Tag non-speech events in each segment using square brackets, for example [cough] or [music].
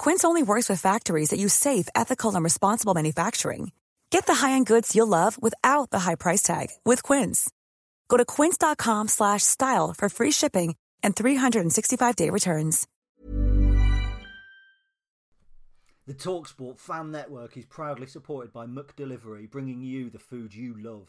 Quince only works with factories that use safe, ethical, and responsible manufacturing. Get the high-end goods you'll love without the high price tag with Quince. Go to quince.com/style for free shipping and 365-day returns. The Talksport Fan Network is proudly supported by McDelivery, bringing you the food you love.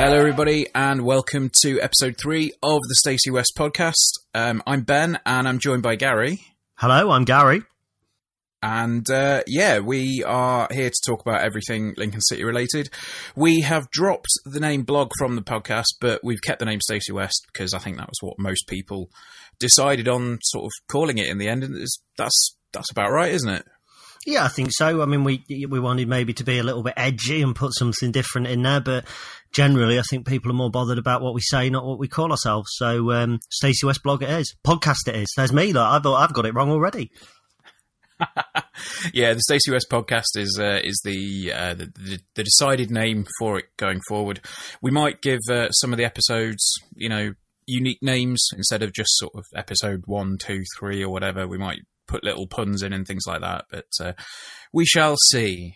Hello, everybody, and welcome to episode three of the Stacey West podcast. Um, I'm Ben, and I'm joined by Gary. Hello, I'm Gary. And uh, yeah, we are here to talk about everything Lincoln City related. We have dropped the name blog from the podcast, but we've kept the name Stacey West because I think that was what most people decided on, sort of calling it in the end, and that's that's about right, isn't it? Yeah, I think so. I mean, we we wanted maybe to be a little bit edgy and put something different in there, but generally, I think people are more bothered about what we say, not what we call ourselves. So, um, Stacey West blog it is, podcast it is. There's me. Look, I thought I've got it wrong already. Yeah, the Stacey West podcast is uh, is the, uh, the, the decided name for it going forward. We might give uh, some of the episodes, you know, unique names instead of just sort of episode one, two, three, or whatever. We might put little puns in and things like that, but uh, we shall see.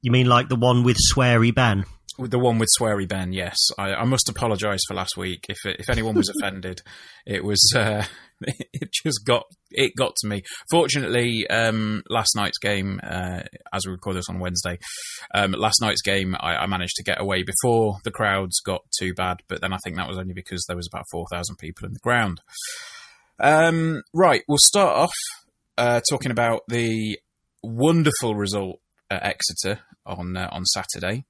You mean like the one with Sweary Ben? The one with sweary Ben, yes. I, I must apologise for last week. If if anyone was [laughs] offended, it was uh, [laughs] it just got it got to me. Fortunately, um, last night's game, uh, as we record this on Wednesday, um, last night's game, I, I, managed to get away before the crowds got too bad. But then I think that was only because there was about four thousand people in the ground. Um, right, we'll start off uh, talking about the wonderful result at Exeter on uh, on Saturday.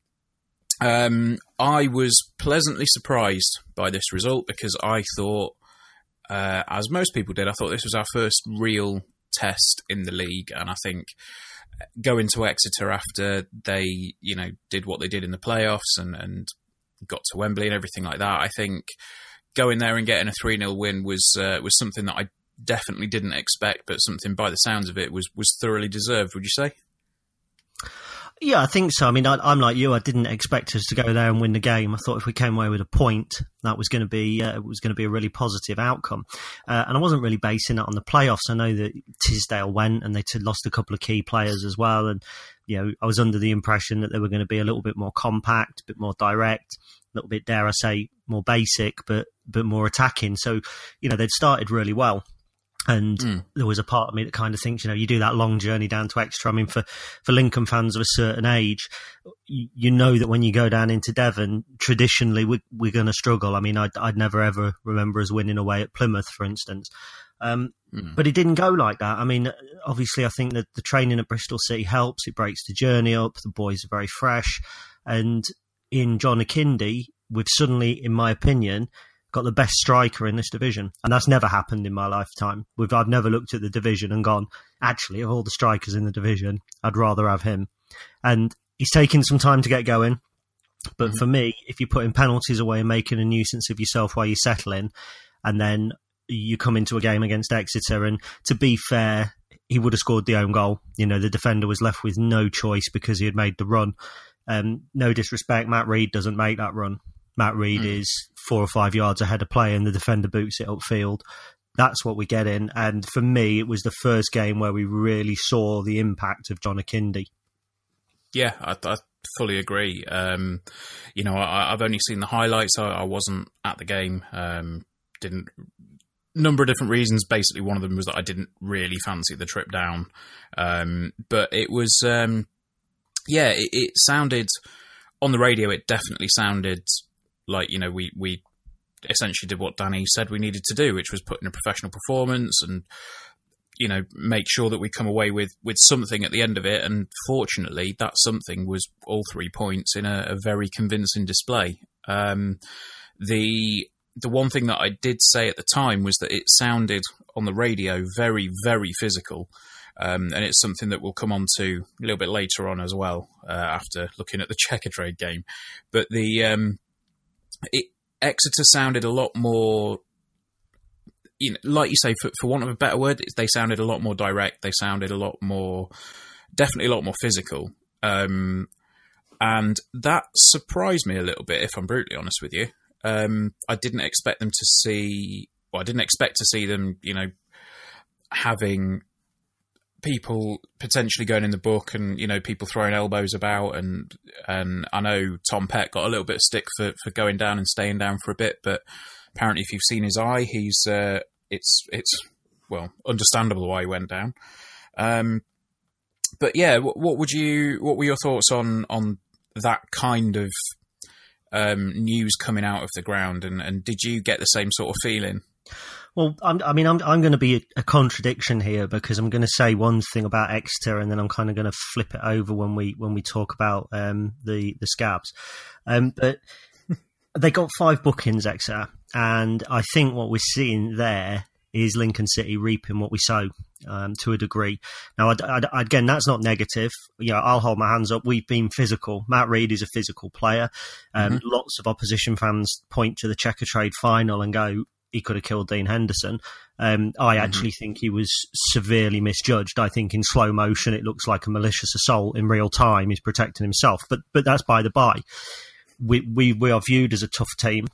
Um, I was pleasantly surprised by this result because I thought, uh, as most people did, I thought this was our first real test in the league, and I think going to Exeter after they, you know, did what they did in the playoffs and, and got to Wembley and everything like that, I think going there and getting a three 0 win was uh, was something that I definitely didn't expect, but something by the sounds of it was was thoroughly deserved. Would you say? Yeah, I think so. I mean, I, am like you. I didn't expect us to go there and win the game. I thought if we came away with a point, that was going to be uh, was going to be a really positive outcome. Uh, and I wasn't really basing it on the playoffs. I know that Tisdale went and they t- lost a couple of key players as well. And you know, I was under the impression that they were going to be a little bit more compact, a bit more direct, a little bit, dare I say, more basic, but but more attacking. So, you know, they'd started really well. And mm. there was a part of me that kind of thinks, you know, you do that long journey down to Exeter. I mean, for, for Lincoln fans of a certain age, you, you know that when you go down into Devon, traditionally we, we're going to struggle. I mean, I'd, I'd, never ever remember us winning away at Plymouth, for instance. Um, mm. But it didn't go like that. I mean, obviously, I think that the training at Bristol City helps. It breaks the journey up. The boys are very fresh. And in John Akinde, we've suddenly, in my opinion, got the best striker in this division, and that's never happened in my lifetime. We've, I've never looked at the division and gone, actually, of all the strikers in the division, I'd rather have him. And he's taking some time to get going. But mm-hmm. for me, if you're putting penalties away and making a nuisance of yourself while you're settling, and then you come into a game against Exeter, and to be fair, he would have scored the own goal. You know, the defender was left with no choice because he had made the run. Um, no disrespect, Matt Rhead doesn't make that run. Matt Rhead mm. is four or five yards ahead of play and the defender boots it upfield. That's what we get in. And for me, it was the first game where we really saw the impact of John Akinde. Yeah, I, I fully agree. Um, you know, I, have only seen the highlights. I, I wasn't at the game. Um, didn't number of different reasons. Basically, one of them was that I didn't really fancy the trip down. Um, but it was, um, yeah, it, it, sounded on the radio. It definitely sounded like you know we we essentially did what Danny said we needed to do, which was put in a professional performance and you know make sure that we come away with with something at the end of it. And fortunately, that something was all three points in a, a very convincing display. Um, the the one thing that I did say at the time was that it sounded on the radio very, very physical. Um, and it's something that we'll come on to a little bit later on as well, uh, after looking at the [laughs] Checkatrade game. But the um, it, Exeter sounded a lot more, you know, like you say, for, for want of a better word, they sounded a lot more direct. They sounded a lot more, definitely a lot more physical. Um, and that surprised me a little bit, if I'm brutally honest with you. Um, I didn't expect them to see. Well, I didn't expect to see them. You know, having people potentially going in the book and you know people throwing elbows about and and I know Tom Pett got a little bit of stick for for going down and staying down for a bit but apparently if you've seen his eye he's uh, it's it's well understandable why he went down um, but yeah what, what, would you what were your thoughts on on that kind of um, news coming out of the ground, and, and did you get the same sort of feeling? Well, I'm, i mean, I'm, I'm going to be a, contradiction here because I'm going to say one thing about Exeter, and then I'm kind of going to flip it over when we when we talk about um, the the scabs. Um, but [laughs] they got five bookings, Exeter, and I think what we're seeing there is Lincoln City reaping what we sow um, to a degree. Now, I, I, again, that's not negative. You know, I'll hold my hands up. We've been physical. Matt Rhead is a physical player. Um, mm-hmm. Lots of opposition fans point to the Checkatrade final and go, he could have killed Dean Henderson. Um, I mm-hmm. actually think he was severely misjudged. I think in slow motion, it looks like a malicious assault. In real time, he's protecting himself. But but that's by the by. We we we are viewed as a tough team,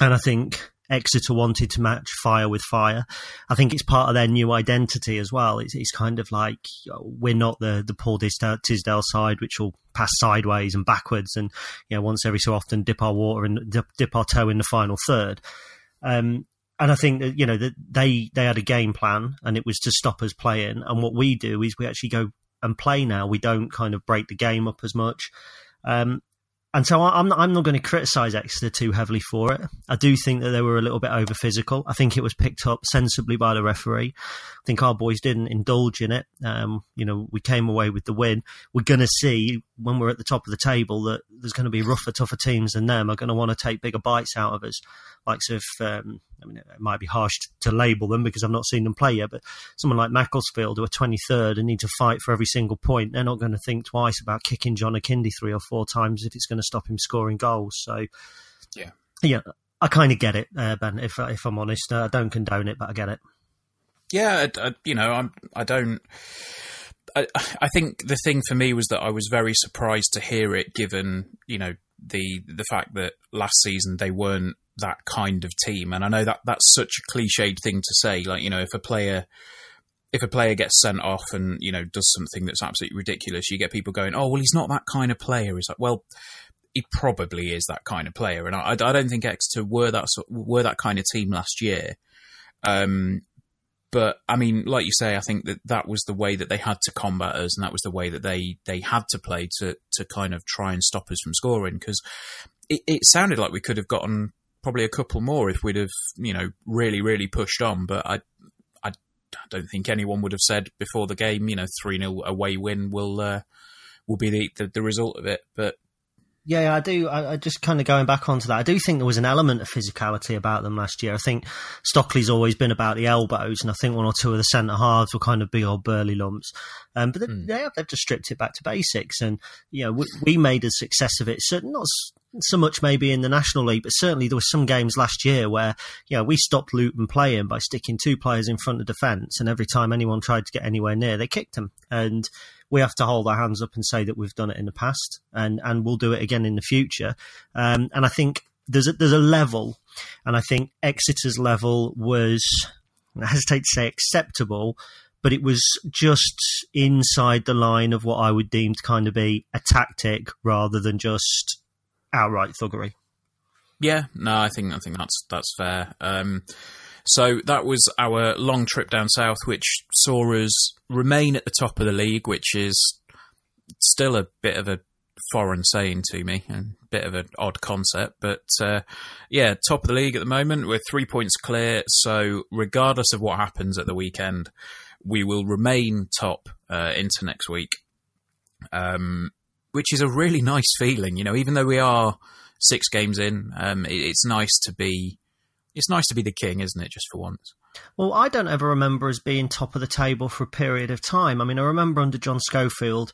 and I think Exeter wanted to match fire with fire. I think it's part of their new identity as well. It's, it's kind of like we're not the the Paul Tisdale side, which will pass sideways and backwards, and you know once every so often dip our water and dip, dip our toe in the final third. Um, and I think that you know that they they had a game plan, and it was to stop us playing. And what we do is we actually go and play now. We don't kind of break the game up as much. Um, and so I'm not, I'm not going to criticise Exeter too heavily for it. I do think that they were a little bit over physical. I think it was picked up sensibly by the referee. I think our boys didn't indulge in it. Um, you know, we came away with the win. We're going to see when we're at the top of the table that there's going to be rougher, tougher teams than them are going to want to take bigger bites out of us. Like, if um, I mean, it might be harsh to label them because I've not seen them play yet, but someone like Macclesfield, who are 23rd and need to fight for every single point, they're not going to think twice about kicking John Akinde three or four times if it's going to stop him scoring goals. So, yeah, yeah, I kind of get it, uh, Ben. If if I'm honest, uh, I don't condone it, but I get it. Yeah, I, I, you know, I'm. I don't. I, I think the thing for me was that I was very surprised to hear it, given you know the the fact that last season they weren't that kind of team. And I know that that's such a cliched thing to say. Like, you know, if a player if a player gets sent off and you know does something that's absolutely ridiculous, you get people going, "Oh, well, he's not that kind of player." It's like, well, he probably is that kind of player, and I, I don't think Exeter were that were that kind of team last year. Um, but I mean, like you say, I think that that was the way that they had to combat us, and that was the way that they they had to play to to kind of try and stop us from scoring because it, it sounded like we could have gotten probably a couple more if we'd have, you know, really, really pushed on. But I, I, don't think anyone would have said before the game, you know, three 0 away win will uh, will be the, the, the result of it. But yeah, I do. I, I, just kind of going back onto that. I do think there was an element of physicality about them last year. I think Stockley's always been about the elbows, and I think one or two of the centre halves were kind of big old burly lumps. Um, but they, mm. they, have just stripped it back to basics, and you know we, we made a success of it. So not so much maybe in the National League, but certainly there were some games last year where you know we stopped Luton playing by sticking two players in front of defence, and every time anyone tried to get anywhere near, they kicked them. And we have to hold our hands up and say that we've done it in the past and, and we'll do it again in the future. Um, and I think there's a, there's a level, and I think Exeter's level was, I hesitate to say acceptable, but it was just inside the line of what I would deem to kind of be a tactic rather than just outright thuggery. Yeah, no, I think I think that's that's fair. Um, so that was our long trip down south, which saw us remain at the top of the league, which is still a bit of a foreign saying to me and a bit of an odd concept. But uh, yeah, top of the league at the moment. We're three points clear. So regardless of what happens at the weekend, we will remain top uh, into next week, um, which is a really [laughs] nice feeling. You know, even though we are six games in, um, it, it's nice to be. It's nice to be the king, isn't it? Just for once. Well, I don't ever remember us being top of the table for a period of time. I mean, I remember under John Schofield,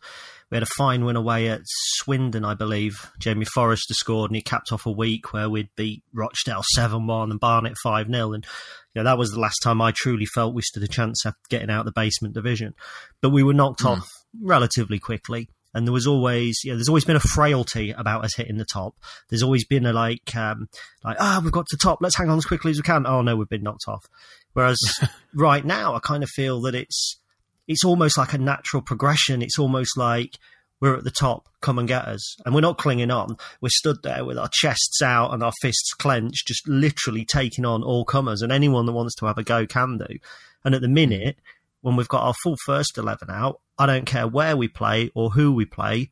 we had a fine win away at Swindon, I believe. Jamie Forrester scored and he capped off a week where we'd beat Rochdale 7 1 and Barnet 5 0. And you know, that was the last time I truly felt we stood a chance of getting out of the basement division. But we were knocked mm. off relatively quickly. And there was always, you know, there's always been a frailty about us hitting the top. There's always been a like, um, like, ah, oh, we've got to top. Let's hang on as quickly as we can. Oh no, we've been knocked off. Whereas [laughs] right now, I kind of feel that it's, it's almost like a natural progression. It's almost like we're at the top, come and get us. And we're not clinging on. We're stood there with our chests out and our fists clenched, just literally taking on all comers. And anyone that wants to have a go can do. And at the minute, when we've got our full first 11 out, I don't care where we play or who we play,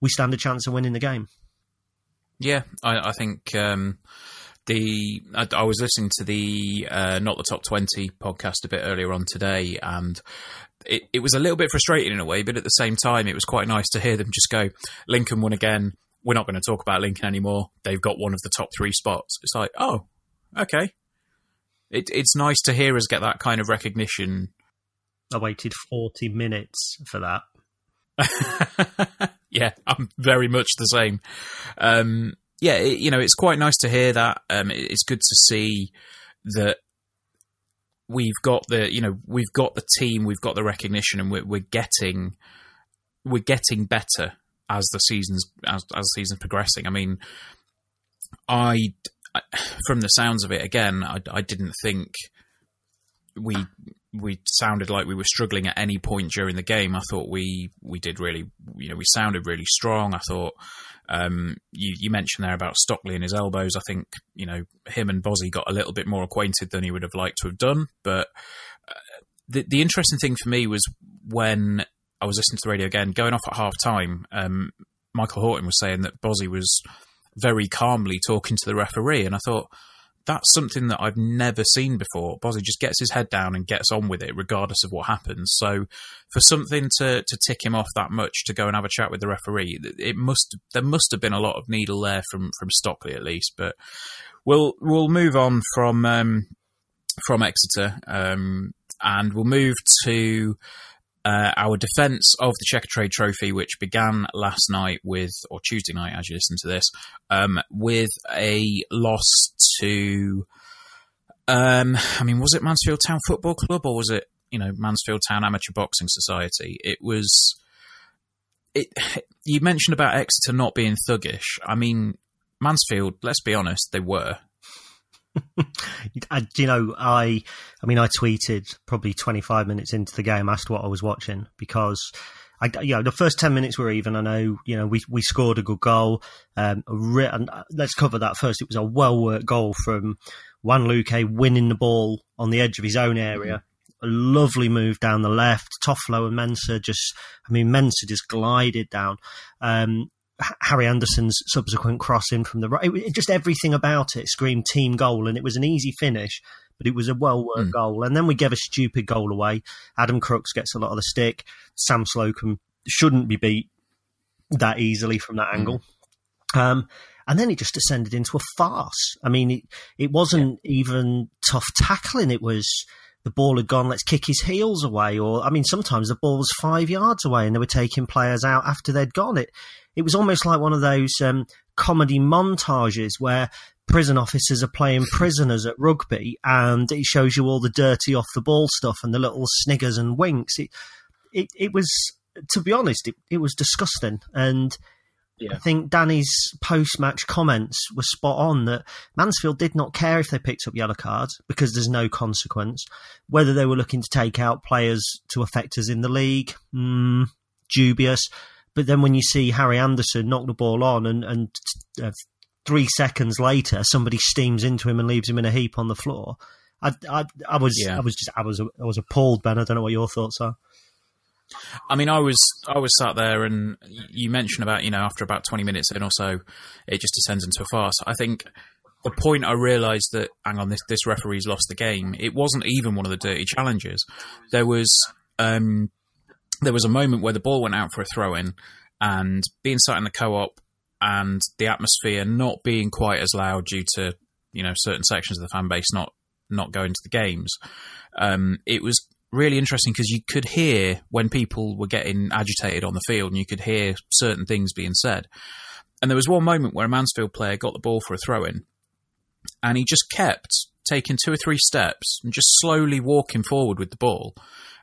we stand a chance of winning the game. Yeah, I, I think um, the I, I, was listening to the uh, not the top twenty podcast a bit earlier on today, and it, it was a little bit frustrating in a way, but at the same time, it was quite nice to hear them just go, Lincoln won again. We're not going to talk about Lincoln anymore. They've got one of the top three spots. It's like, oh, okay. It, it's nice to hear us get that kind of recognition. I waited 40 minutes for that. [laughs] yeah, I'm very much the same. Um, yeah, it, you know, it's quite nice to hear that. Um, it, it's good to see that we've got the you know we've got the team, we've got the recognition, and we're, we're getting we're getting better as the seasons as as the season's progressing. I mean, I, I from the sounds of it, again, I, I didn't think we we sounded like we were struggling at any point during the game. I thought we we did really, you know, we sounded really strong. I thought um, you, you, mentioned there about Stockley and his elbows. I think you know him and Bozzy got a little bit more acquainted than he would have liked to have done. But uh, the the interesting thing for me was when I was listening to the radio again, going off at half time. Um, Michael Horton was saying that Bozzy was very calmly talking to the referee, and I thought that's something that I've never seen before. Bozzy just gets his head down and gets on with it, regardless of what happens. So, for something to to tick him off that much to go and have a chat with the referee, it must there must have been a lot of needle there from from Stockley at least. But we'll we'll move on from um, from Exeter, um, and we'll move to uh, our defence of the Checkatrade Trophy, which began last night with, or Tuesday night as you listen to this, um, with a loss to, um, I mean, was it Mansfield Town Football Club or was it, you know, Mansfield Town Amateur Boxing Society? It was, it. You mentioned about Exeter not being thuggish. I mean, Mansfield, let's be honest, they were. I, you know, I, I mean, I tweeted probably 25 minutes into the game, asked what I was watching because I, you know, the first 10 minutes were even. I know, you know, we, we scored a good goal. Um, and uh, let's cover that first. It was a well worked goal from Juan Luque winning the ball on the edge of his own area. A lovely move down the left. Toffolo and Mensah just, I mean, Mensah just glided down. Um, Harry Anderson's subsequent crossing from the right. It, just everything about it screamed team goal, and it was an easy finish, but it was a well worked mm. goal. And then we gave a stupid goal away. Adam Crookes gets a lot of the stick. Sam Slocombe shouldn't be beat that easily from that mm. angle. Um, and then it just descended into a farce. I mean, it, it wasn't yeah. even tough tackling. It was the ball had gone, let's kick his heels away. Or, I mean, sometimes the ball was five yards away and they were taking players out after they'd gone. It, it was almost like one of those um, comedy montages where prison officers are playing prisoners at rugby and it shows you all the dirty off the ball stuff and the little sniggers and winks. It, it, it was, to be honest, it, it was disgusting. And yeah. I think Danny's post match comments were spot on that Mansfield did not care if they picked up yellow cards because there's no consequence. Whether they were looking to take out players to affect us in the league, mm, dubious. But then when you see Harry Anderson knock the ball on and, and uh, three seconds later somebody steams into him and leaves him in a heap on the floor, I, I, I was yeah. I was just I was I was appalled, Ben. I don't know what your thoughts are. I mean, I was I was sat there, and you mentioned about you know after about twenty minutes in or so, it just descends into a farce. I think the point I realised that hang on, this this referee's lost the game. It wasn't even one of the dirty challenges. There was um, there was a moment where the ball went out for a throw in, and being sat in the co-op and the atmosphere not being quite as loud due to you know certain sections of the fan base not not going to the games. Um, it was really interesting because you could hear when people were getting agitated on the field and you could hear certain things being said. And there was one moment where a Mansfield player got the ball for a throw in and he just kept taking two or three steps and just slowly walking forward with the ball.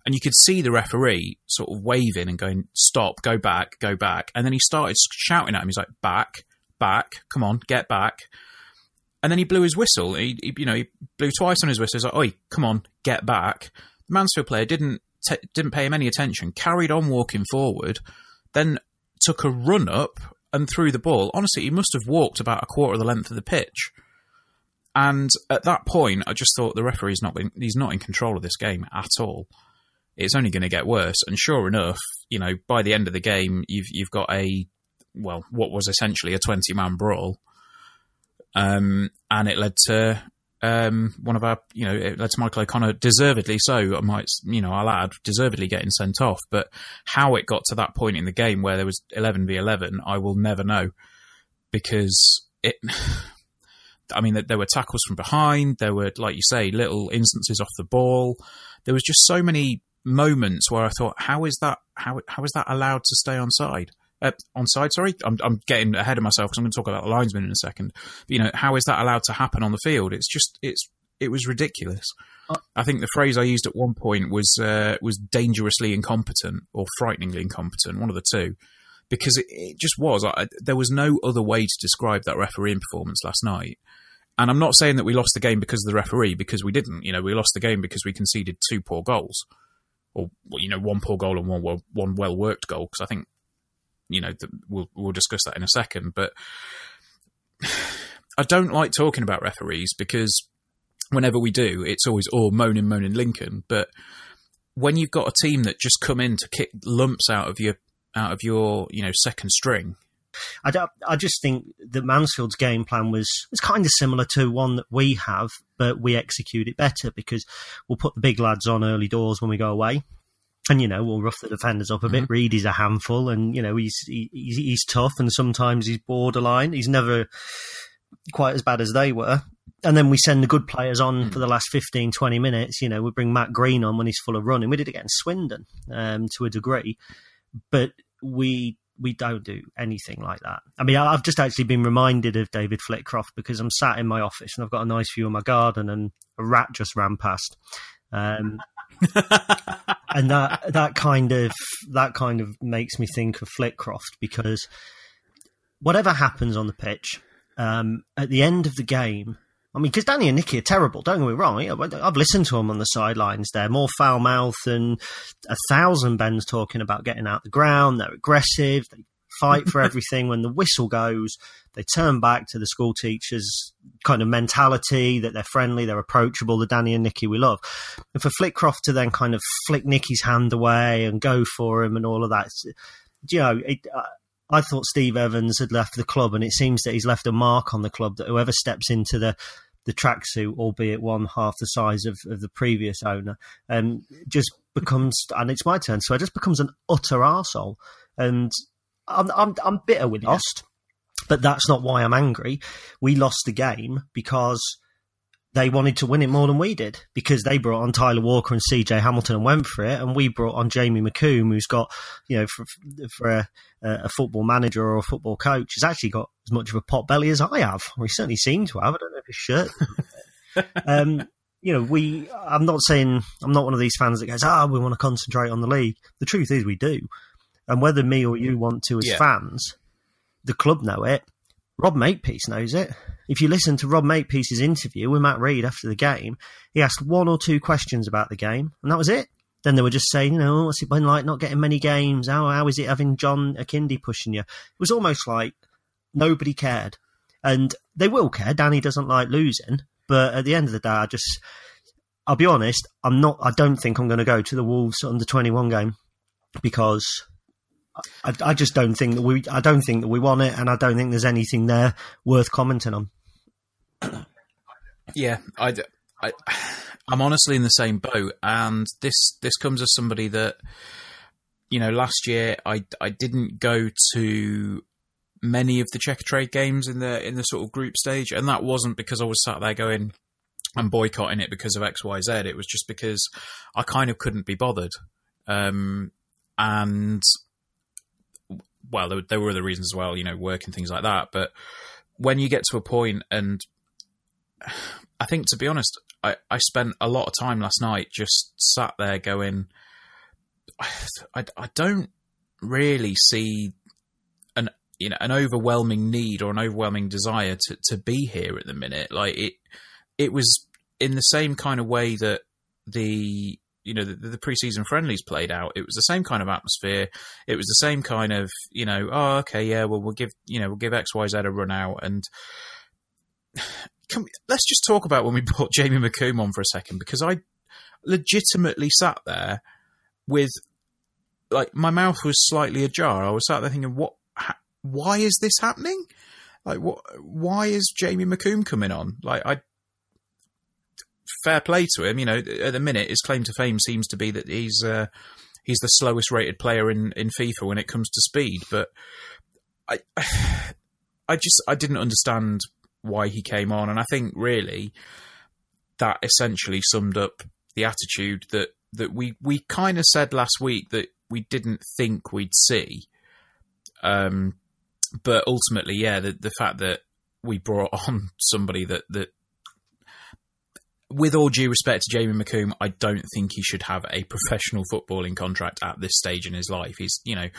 And you could see the referee sort of waving and going, stop, go back, go back. And then he started shouting at him. He's like, back, back, come on, get back. And then he blew his whistle. He, he you know, he blew twice on his whistle. He's like, oi, come on, get back. The Mansfield player didn't t- didn't pay him any attention, carried on walking forward, then took a run up and threw the ball. Honestly, he must have walked about a quarter of the length of the pitch. And at that point, I just thought the referee's not been, he's not in control of this game at all. It's only going to get worse. And sure enough, you know, by the end of the game, you've you've got a well, what was essentially a twenty man brawl, um, and it led to um, one of our, you know, it led to Michael O'Connor, deservedly so, I might, you know, I'll add, deservedly getting sent off. But how it got to that point in the game where there was 11 v 11, I will never know. Because it, [sighs] I mean, there were tackles from behind, there were, like you say, little instances off the ball. There was just so many moments where I thought, how is that, how, how is that allowed to stay on side? uh, on side. Sorry, I'm, I'm getting ahead of myself because I'm going to talk about the linesman in a second. But, you know, how is that allowed to happen on the field? It's just it's it was ridiculous. Uh, I think the phrase I used at one point was uh, was dangerously incompetent or frighteningly incompetent, one of the two, because it, it just was. I, there was no other way to describe that refereeing performance last night. And I'm not saying that we lost the game because of the referee, because we didn't. You know, we lost the game because we conceded two poor goals, or you know, one poor goal and one well, one well worked goal. Because I think you know, we'll we'll discuss that in a second. But [sighs] I don't like talking about referees because whenever we do, it's always all oh, moaning, moaning Lincoln. But when you've got a team that just come in to kick lumps out of your out of your you know second string. I, I just think that Mansfield's game plan was, was kind of similar to one that we have, but we execute it better because we'll put the big lads on early doors when we go away and you know we'll rough the defenders up a bit. Mm-hmm. Rhead is a handful, and you know he's he, he's tough, and sometimes he's borderline. He's never quite as bad as they were. And then we send the good players on mm-hmm. for the last 15, 20 minutes. You know, we bring Matt Green on when he's full of running. We did it against Swindon um, to a degree, but we we don't do anything like that. I mean, I've just actually been reminded of David Flitcroft because I'm sat in my office and I've got a nice view of my garden, and a rat just ran past. Um, [laughs] and that that kind of that kind of makes me think of Flitcroft because whatever happens on the pitch, um, at the end of the game, I mean, because Danny and Nicky are terrible. Don't get me wrong. I've listened to them on the sidelines. They're more foul mouth than a thousand Ben's talking about getting out the ground. They're aggressive. They fight for [laughs] everything. when the whistle goes, they turn back to the school teachers' kind of mentality that they're friendly, they're approachable, the Danny and Nicky we love. And for Flitcroft to then kind of flick Nicky's hand away and go for him and all of that, you know, it, uh, I thought Steve Evans had left the club, and it seems that he's left a mark on the club that whoever steps into the the tracksuit, albeit one half the size of, of the previous owner, um, just becomes, and it's my turn, so it just becomes an utter arsehole. And I'm, I'm, I'm bitter with lost, but that's not why I'm angry. We lost the game because they wanted to win it more than we did because they brought on Tyler Walker and CJ Hamilton and went for it, and we brought on Jamie McCombe, who's got you know for, for a, a, football manager or a football coach, has actually got as much of a pot belly as I have, or he certainly seems to have. I don't know if his shirt. [laughs] um, you know, we. I'm not saying I'm not one of these fans that goes, "Ah, oh, we want to concentrate on the league." The truth is, we do. And whether me or you want to as yeah. fans, the club know it. Rob Makepeace knows it. If you listen to Rob Makepeace's interview with Matt Rhead after the game, he asked one or two questions about the game, and that was it. Then they were just saying, you know, what's it been like not getting many games? How how is it having John Akinde pushing you? It was almost like nobody cared, and they will care. Danny doesn't like losing, but at the end of the day, I just, I'll be honest, I'm not. I don't think I'm going to go to the Wolves under 21 game because I, I, just don't think that we. I don't think that we won it, and I don't think there's anything there worth commenting on. Yeah, I, I, I'm honestly in the same boat, and this this comes as somebody that you know last year I I didn't go to many of the Checkatrade games in the in the sort of group stage, and that wasn't because I was sat there going I'm boycotting it because of X Y Z. It was just because I kind of couldn't be bothered, um, and well, there, there were other reasons as well, you know, work and things like that. But when you get to a point, and [sighs] I think to be honest, I, I spent a lot of time last night just sat there going, [sighs] I, I don't really see an you know an overwhelming need or an overwhelming desire to, to be here at the minute. Like it it was in the same kind of way that the you know the, the preseason friendlies played out. It was the same kind of atmosphere. It was the same kind of you know oh okay yeah well we'll give you know we'll give X Y Z a run out and [sighs] we, let's just talk about when we [laughs] brought Jamie McCombe on for a second because I legitimately sat there with like my mouth was slightly ajar. I was sat there thinking, what? Ha, why is this happening? Like, what? Why is Jamie McCombe coming on? Like, I fair play to him. You know, at the minute, his claim to fame seems to be that he's uh, he's the slowest rated player in in FIFA when it comes to speed. But I, [sighs] I just I didn't understand why he came on. And I think really that essentially summed up the attitude that, that we, we kind of said last week that we didn't think we'd see. Um, but ultimately, yeah, the, the fact that we brought [laughs] on somebody that, that with all due respect to Jamie McCombe, I don't think he should have a professional footballing contract at this stage in his life. He's, you know,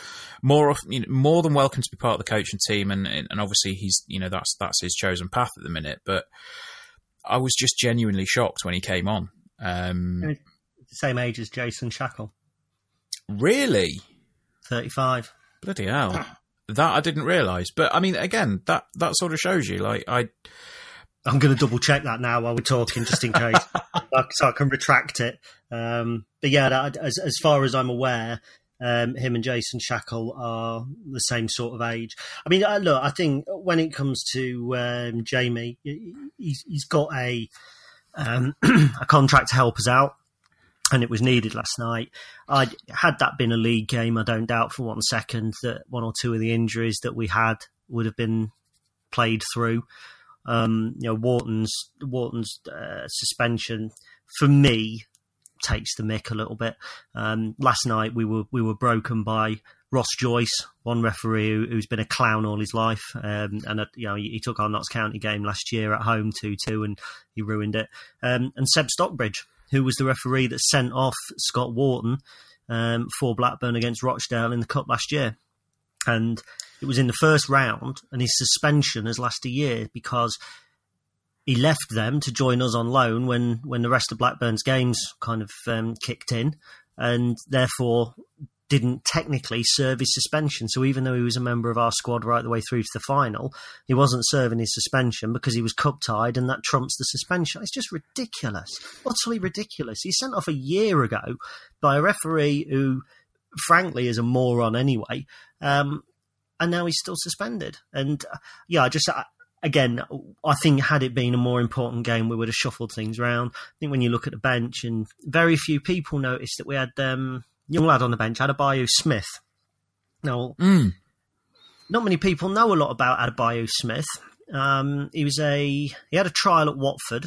more you know, more than welcome to be part of the coaching team, and and obviously he's, you know, that's that's his chosen path at the minute. But I was just genuinely shocked when he came on. Um, the same age as Jason Shackell. Really? Thirty-five. Bloody hell! that I didn't realise. But I mean, again, that that sort of shows you, like I I'm going to double check that now while we're talking, just in case, [laughs] so I can retract it. Um, but yeah, that, as, as far as I'm aware, um, him and Jason Shackell are the same sort of age. I mean, look, I think when it comes to um, Jamie, he's, he's got a um, [clears throat] a contract to help us out, and it was needed last night. I had that been a league game, I don't doubt for one second that one or two of the injuries that we had would have been played through. Um, you know, Wharton's Wharton's uh, suspension for me takes the mick a little bit. Um, last night we were we were broken by Ross Joyce, one referee who, has been a clown all his life, um, and uh, you know he, he, took our Notts County game last year at home two two, and he ruined it. Um, and Seb Stockbridge, who was the referee that sent off Scott Wharton um, for Blackburn against Rochdale in the cup last year, and it was in the first round, and his suspension has lasted a year because he left them to join us on loan when, when the rest of Blackburn's games kind of um, kicked in, and therefore didn't technically serve his suspension. So even though he was a member of our squad right the way through to the final, he wasn't serving his suspension because he was cup tied, and that trumps the suspension. It's just ridiculous, utterly ridiculous. He sent off a year ago by a referee who, frankly, is a moron anyway. Um, and now he's still suspended. And uh, yeah, I just uh, again, I think had it been a more important game, we would have shuffled things around. I think when you look at the bench, and very few people noticed that we had um, young lad on the bench, Adebayo Smith. Now, mm. not many people know a lot about Adebayo Smith. Um, he was a he had a trial at Watford.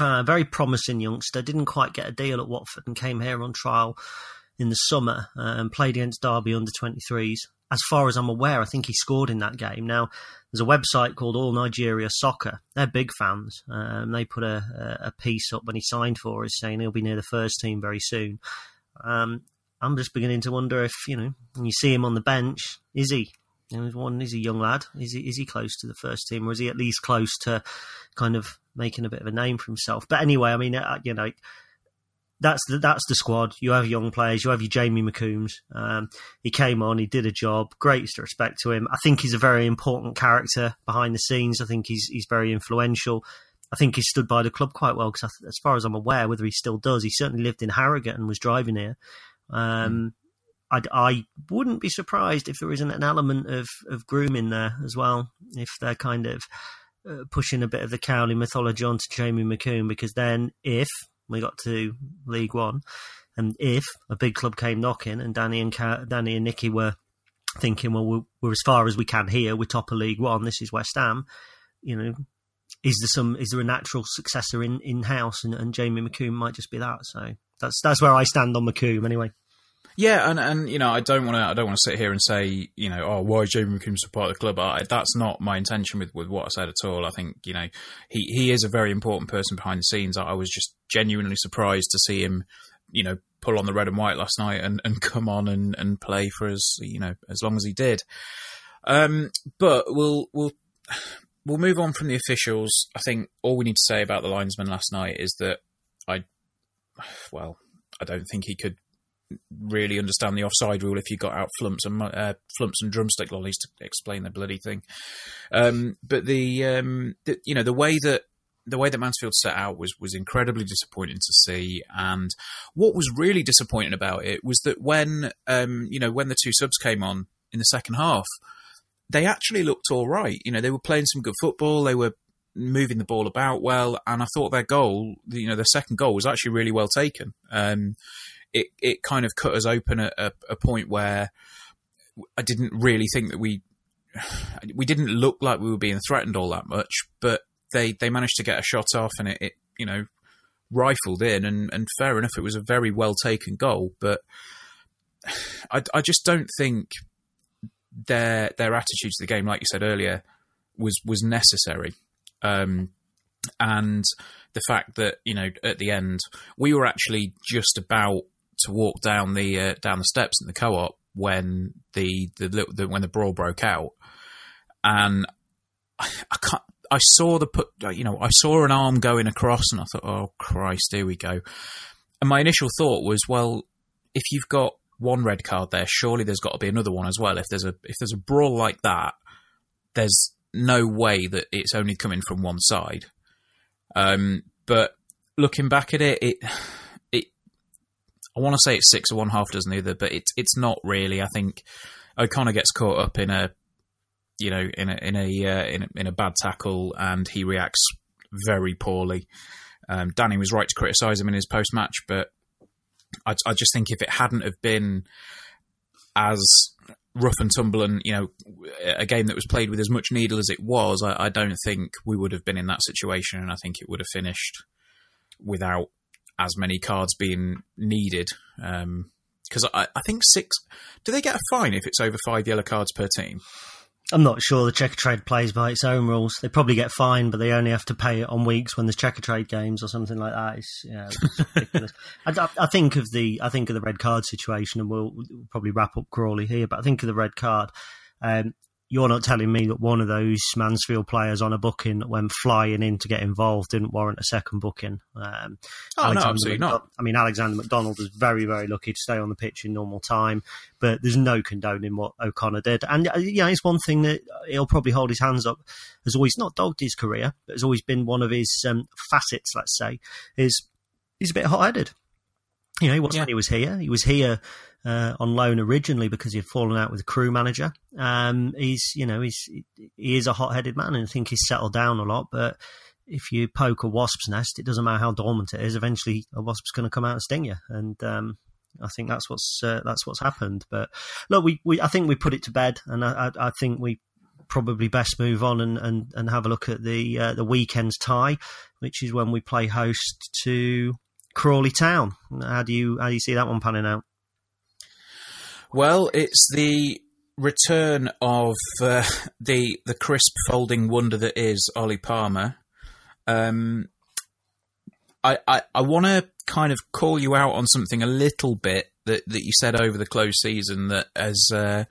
Uh, very promising youngster. Didn't quite get a deal at Watford and came here on trial in the summer uh, and played against Derby under 23s as far as I'm aware, I think he scored in that game. Now, there's a website called All Nigeria Soccer. They're big fans. Um, they put a, a, piece up when he signed for us saying he'll be near the first team very soon. Um, I'm just beginning to wonder if, you know, when you see him on the bench, is he? You know, one is he a young lad. Is he is he close to the first team, or is he at least close to kind of making a bit of a name for himself? But anyway, I mean, uh, you know, that's the that's the squad. You have young players. You have your Jamie McCombes. Um, he came on. He did a job. Greatest respect to him. I think he's a very important character behind the scenes. I think he's he's very influential. I think he stood by the club quite well because, as far as I'm aware, whether he still does, he certainly lived in Harrogate and was driving here. Um, mm. I'd, I wouldn't be surprised if there isn't an element of, of grooming there as well. If they're kind of uh, pushing a bit of the Cowley mythology onto Jamie McCombe, because then if we got to League One, and if a big club came knocking and Danny and Danny and Nicky were thinking, well, we're, we're, as far as we can here, we're top of League One. This is West Ham. You know, is there some? Is there a natural successor in in house? And, and Jamie McCombe might just be that. So that's that's where I stand on McCombe anyway. Yeah, and and you know, I don't want to I don't want to sit here and say you know, oh, why is Jamie McCombe support the club? I, that's not my intention with, with what I said at all. I think you know, he he is a very important person behind the scenes. I, I was just genuinely surprised to see him, you know, pull on the red and white last night and, and [laughs] come on and, and play for us, you know, as long as he did. Um, but we'll we'll [sighs] we'll move on from the officials. I think all we need to say about the linesman last night is that I, [sighs] well, I don't think he could really understand the offside rule if you got out flumps and uh, flumps and drumstick lollies to explain the bloody thing. Um, but the, um, the, you know the way that the way that Mansfield set out was was incredibly disappointing to see. And what was really disappointing about it was that when um, you know when the two subs came on in the second half, they actually looked all right. You know they were playing some good football. They were moving the ball about well, and I thought their goal, you know, their second goal was actually really well taken. Um, it it kind of cut us open at a, a point where I didn't really think that we we didn't look like we were being threatened all that much, but they they managed to get a shot off and it, it you know rifled in and, and fair enough it was a very well taken goal but I, I just don't think their their attitude to the game like you said earlier was was necessary. Um, and the fact that you know at the end we were actually just about to walk down the uh, down the steps in the co-op when the, the, the when the brawl broke out, and I, I can't. I saw the put, you know, I saw an arm going across, and I thought, "Oh Christ, here we go." And my initial thought was, well, if you've got one red card there, surely there's got to be another one as well. If there's a if there's a brawl like that, there's no way that it's only coming from one side. Um, but looking back at it, it I want to say it's six or one half dozen either, but it's it's not really. I think O'Connor gets caught up in a you know in a in a, uh, in, a in a bad tackle and he reacts very poorly. Um, Danny was right to criticise him in his post match, but I, I, just think if it hadn't have been as rough and tumble and you know a game that was played with as much needle as it was, I, I don't think we would have been in that situation, and I think it would have finished without as many cards being needed. Because um, I, I, think six. Do they get a fine if it's over five yellow cards per team? I'm not sure. The Checkatrade plays by its own rules. They probably get fined, but they only have to pay it on weeks when there's Checkatrade games or something like that. It's, yeah, it's [laughs] ridiculous. I, I, think of the I think of the red card situation, and we'll, we'll probably wrap up Crawley here. But I think of the red card. Um, you're not telling me that one of those Mansfield players on a booking that went flying in to get involved didn't warrant a second booking. Um, oh, Alexander no, absolutely not. I mean, Alexander McDonald was very, very lucky to stay on the pitch in normal time, but there's no condoning what O'Connor did. And, uh, yeah, it's one thing that he'll probably hold his hands up, has always not dogged his career, but has always been one of his um, facets, let's say, is he's a bit hot headed. You know, he wasn't yeah. he was here. He was here uh, on loan originally because he had fallen out with the crew manager. Um, he's, you know, he's he is a hot-headed man, and I think he's settled down a lot. But if you poke a wasp's nest, it doesn't matter how dormant it is. Eventually, a wasp's going to come out and sting you, and um, I think that's what's uh, that's what's happened. But look, we, we I think we put it to bed, and I, I, I think we probably best move on and, and, and have a look at the uh, the weekend's tie, which is when we play host to Crawley Town. How do you how do you see that one panning out? Well, it's the return of uh, [laughs] the the crisp folding wonder that is Ollie Palmer. Um, I I, I want to kind of call you out on something a little bit that, that you said over the close season that as uh,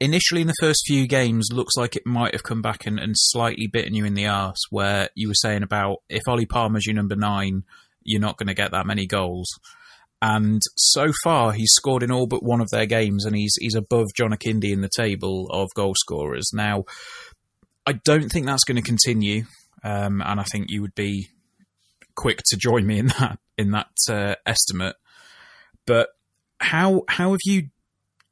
initially in the first few games looks like it might have come back and, and slightly bitten you in the arse where you were saying about if Ollie Palmer's your number nine, you're not going to get that many goals. And so far, he's scored in all but one of their games, and he's he's above John Akinde in the table of goal scorers. Now, I don't think that's going to continue, um, and I think you would be quick to join me in that in that uh, estimate. But how how have you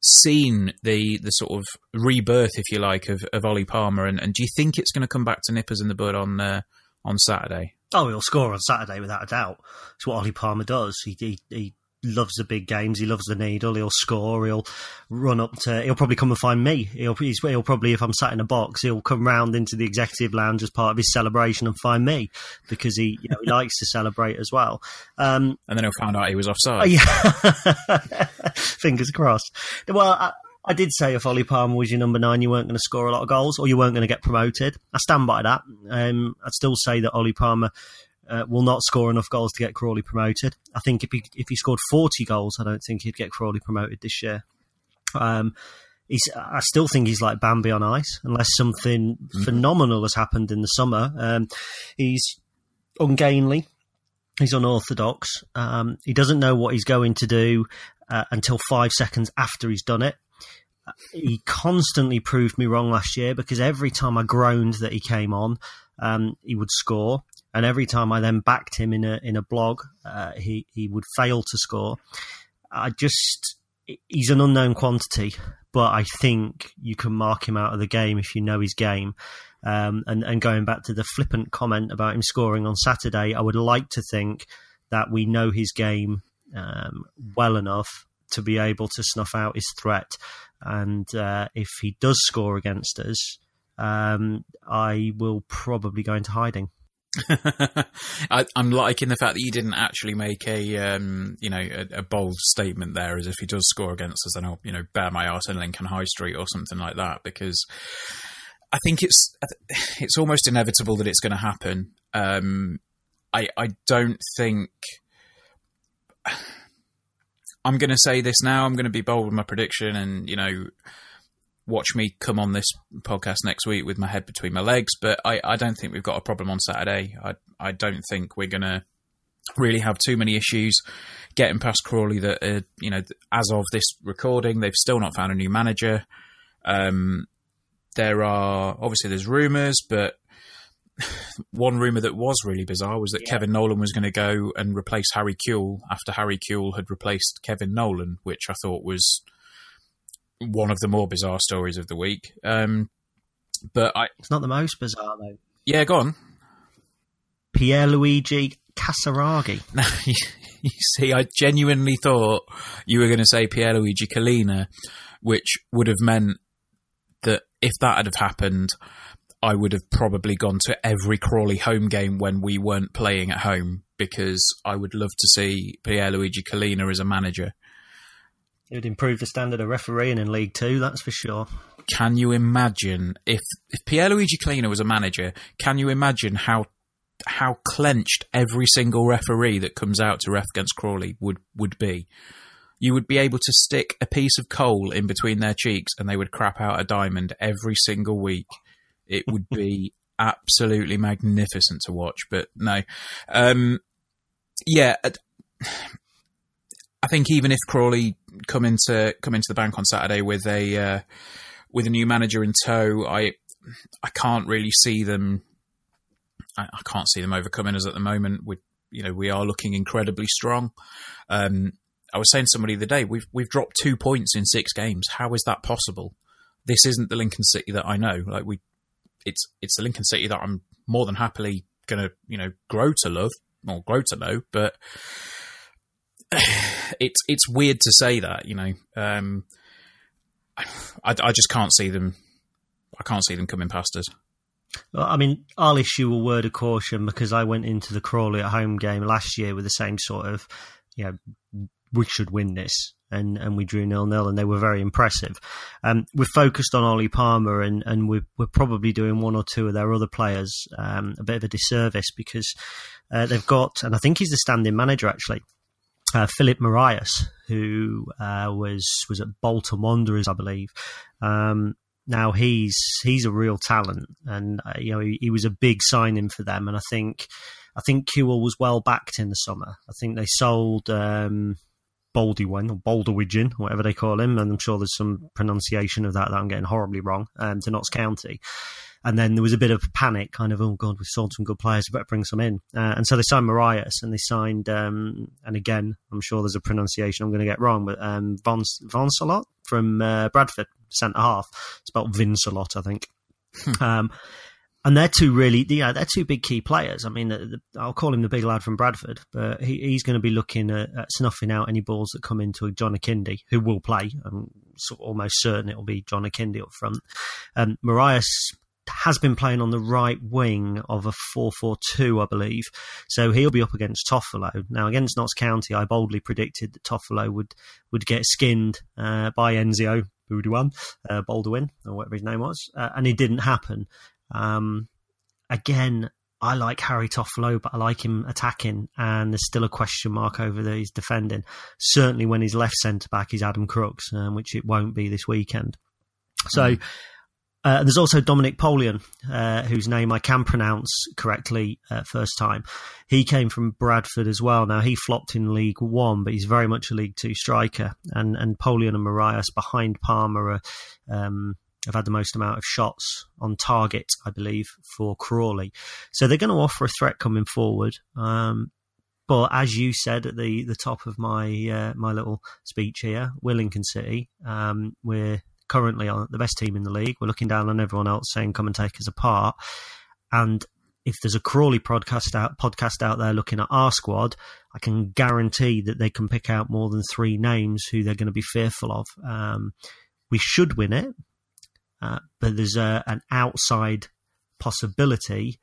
seen the the sort of rebirth, if you like, of, of Ollie Palmer, and, and do you think it's going to come back to nippers in the bud on uh, on Saturday? Oh, he'll score on Saturday without a doubt. It's what Ollie Palmer does. He he, he loves the big games. He loves the needle. He'll score. He'll run up to. He'll probably come and find me. He'll he'll probably if I'm sat in a box, he'll come round into the executive lounge as part of his celebration and find me because he you know he [laughs] likes to celebrate as well. Um, and then he'll find out he was offside. [laughs] Yeah. [laughs] Fingers crossed. Well. I, I did say if Ollie Palmer was your number nine, you weren't going to score a lot of goals or you weren't going to get promoted. I stand by that. Um, I'd still say that Ollie Palmer uh, will not score enough goals to get Crawley promoted. I think if he if he scored forty goals, I don't think he'd get Crawley promoted this year. Um, he's I still think he's like Bambi on ice, unless something mm-hmm. phenomenal has happened in the summer. Um, he's ungainly. He's unorthodox. Um, he doesn't know what he's going to do uh, until five seconds after he's done it. He constantly proved me wrong last year because every time I groaned that he came on, um, he would score and every time I then backed him in a in a blog, uh, he he would fail to score. I just he's an unknown quantity, but I think you can mark him out of the game if you know his game. Um, and and going back to the flippant comment about him scoring on Saturday, I would like to think that we know his game um, well enough to be able to snuff out his threat. And uh, if he does score against us, um, I will probably go into hiding. [laughs] I, am liking the fact that you didn't actually make a, um, you know, a, a, bold statement there, as if he does score against us, then I'll, you know, bear my arse in Lincoln High Street or something like that, because I think it's [sighs] it's almost inevitable that it's going to happen. Um, I I don't think. [sighs] I'm going to say this now. I'm going to be bold with my prediction, and you know, watch me come on this podcast next week with my head between my legs. But I, I don't think we've got a problem on Saturday. I I don't think we're gonna really have too many issues getting past Crawley. That uh, you know, as of this recording, they've still not found a new manager. Um, there are obviously there's rumours, but one rumor that was really bizarre was that yeah. Kevin Nolan was going to go and replace Harry Kewell after Harry Kewell had replaced Kevin Nolan, which I thought was one of the more bizarre stories of the week. Um, but I, it's not the most bizarre though. Yeah, go on. Pierluigi Casiraghi. [laughs] you see, I genuinely thought you were going to say Pierluigi Collina, which would have meant that if that had have happened, I would have probably gone to every Crawley home game when we weren't playing at home because I would love to see Pierluigi Collina as a manager. It would improve the standard of refereeing in League Two, that's for sure. Can you imagine if if Pierluigi Collina was a manager? Can you imagine how how clenched every single referee that comes out to ref against Crawley would would be? You would be able to stick a piece of coal in between their cheeks, and they would crap out a diamond every single week. It would be absolutely magnificent to watch. But no, um, yeah. I think even if Crawley come into come into the bank on Saturday with a uh, with a new manager in tow, I I can't really see them. I, I, can't see them overcoming us at the moment. We you know we are looking incredibly strong. Um, I was saying to somebody the other day we've we've dropped two points in six games. How is that possible? This isn't the Lincoln City that I know. Like we, it's it's the Lincoln City that I'm more than happily going to you know grow to love or grow to know, but [sighs] it's it's weird to say that, you know. Um, [sighs] I, I just can't see them. I can't see them coming past us. I mean, I'll issue a word of caution because I went into the Crawley at home game last year with the same sort of, you know, we should win this, and and we drew nil nil, and they were very impressive. Um, we're focused on Ollie Palmer, and and we're we're probably doing one or two of their other players um, a bit of a disservice because uh, they've got, and I think he's the standing manager actually uh, Philip Morais, who uh, was was at Bolton Wanderers, I believe. Um, now he's he's a real talent, and uh, you know he, he, was a big signing for them. And I think I think Kewell was well backed in the summer. I think they sold um, Baldwin or Baldwin, whatever they call him, and I'm sure there's some pronunciation of that that I'm getting horribly wrong um, to Notts County. And then there was a bit of panic, kind of, oh God, we've sold some good players, we better bring some in. Uh, and so they signed Morais and they signed, um, and again, I'm sure there's a pronunciation I'm going to get wrong, but um, Von, Von Salot from uh, Bradford, centre half. It's about Vincelot, I think. Hmm. um, and they're two really, yeah, they're two big key players. I mean, the, the, I'll call him the big lad from Bradford, but he, he's going to be looking at, at, snuffing out any balls that come into John Akinde, who will play. I'm sort of almost certain it'll be John Akinde up front. Um, Morais has been playing on the right wing of a 4-4-2, I believe. So he'll be up against Toffolo. Now, against Notts County, I boldly predicted that Toffolo would, would get skinned uh, by Enzio Boldewijn, uh, Baldwin, or whatever his name was, uh, and it didn't happen. Um, again, I like Harry Toffolo, but I like him attacking, and there's still a question mark over that he's defending. Certainly, when he's left centre back, he's Adam Crookes, um, which it won't be this weekend. So. Mm. Uh, there's also Dominic Poleon, uh, whose name I can pronounce correctly uh, first time. He came from Bradford as well. Now he flopped in League One, but he's very much a League Two striker. And and Poleon and Morais behind Palmer are, um, have had the most amount of shots on target, I believe, for Crawley. So they're going to offer a threat coming forward. Um, but as you said at the, the top of my uh, my little speech here, Willington City, um, we're currently on the best team in the league. We're looking down on everyone else, saying come and take us apart. And if there's a Crawley podcast out podcast out there looking at our squad, I can guarantee that they can pick out more than three names who they're going to be fearful of. Um, we should win it uh, but there's a, an outside possibility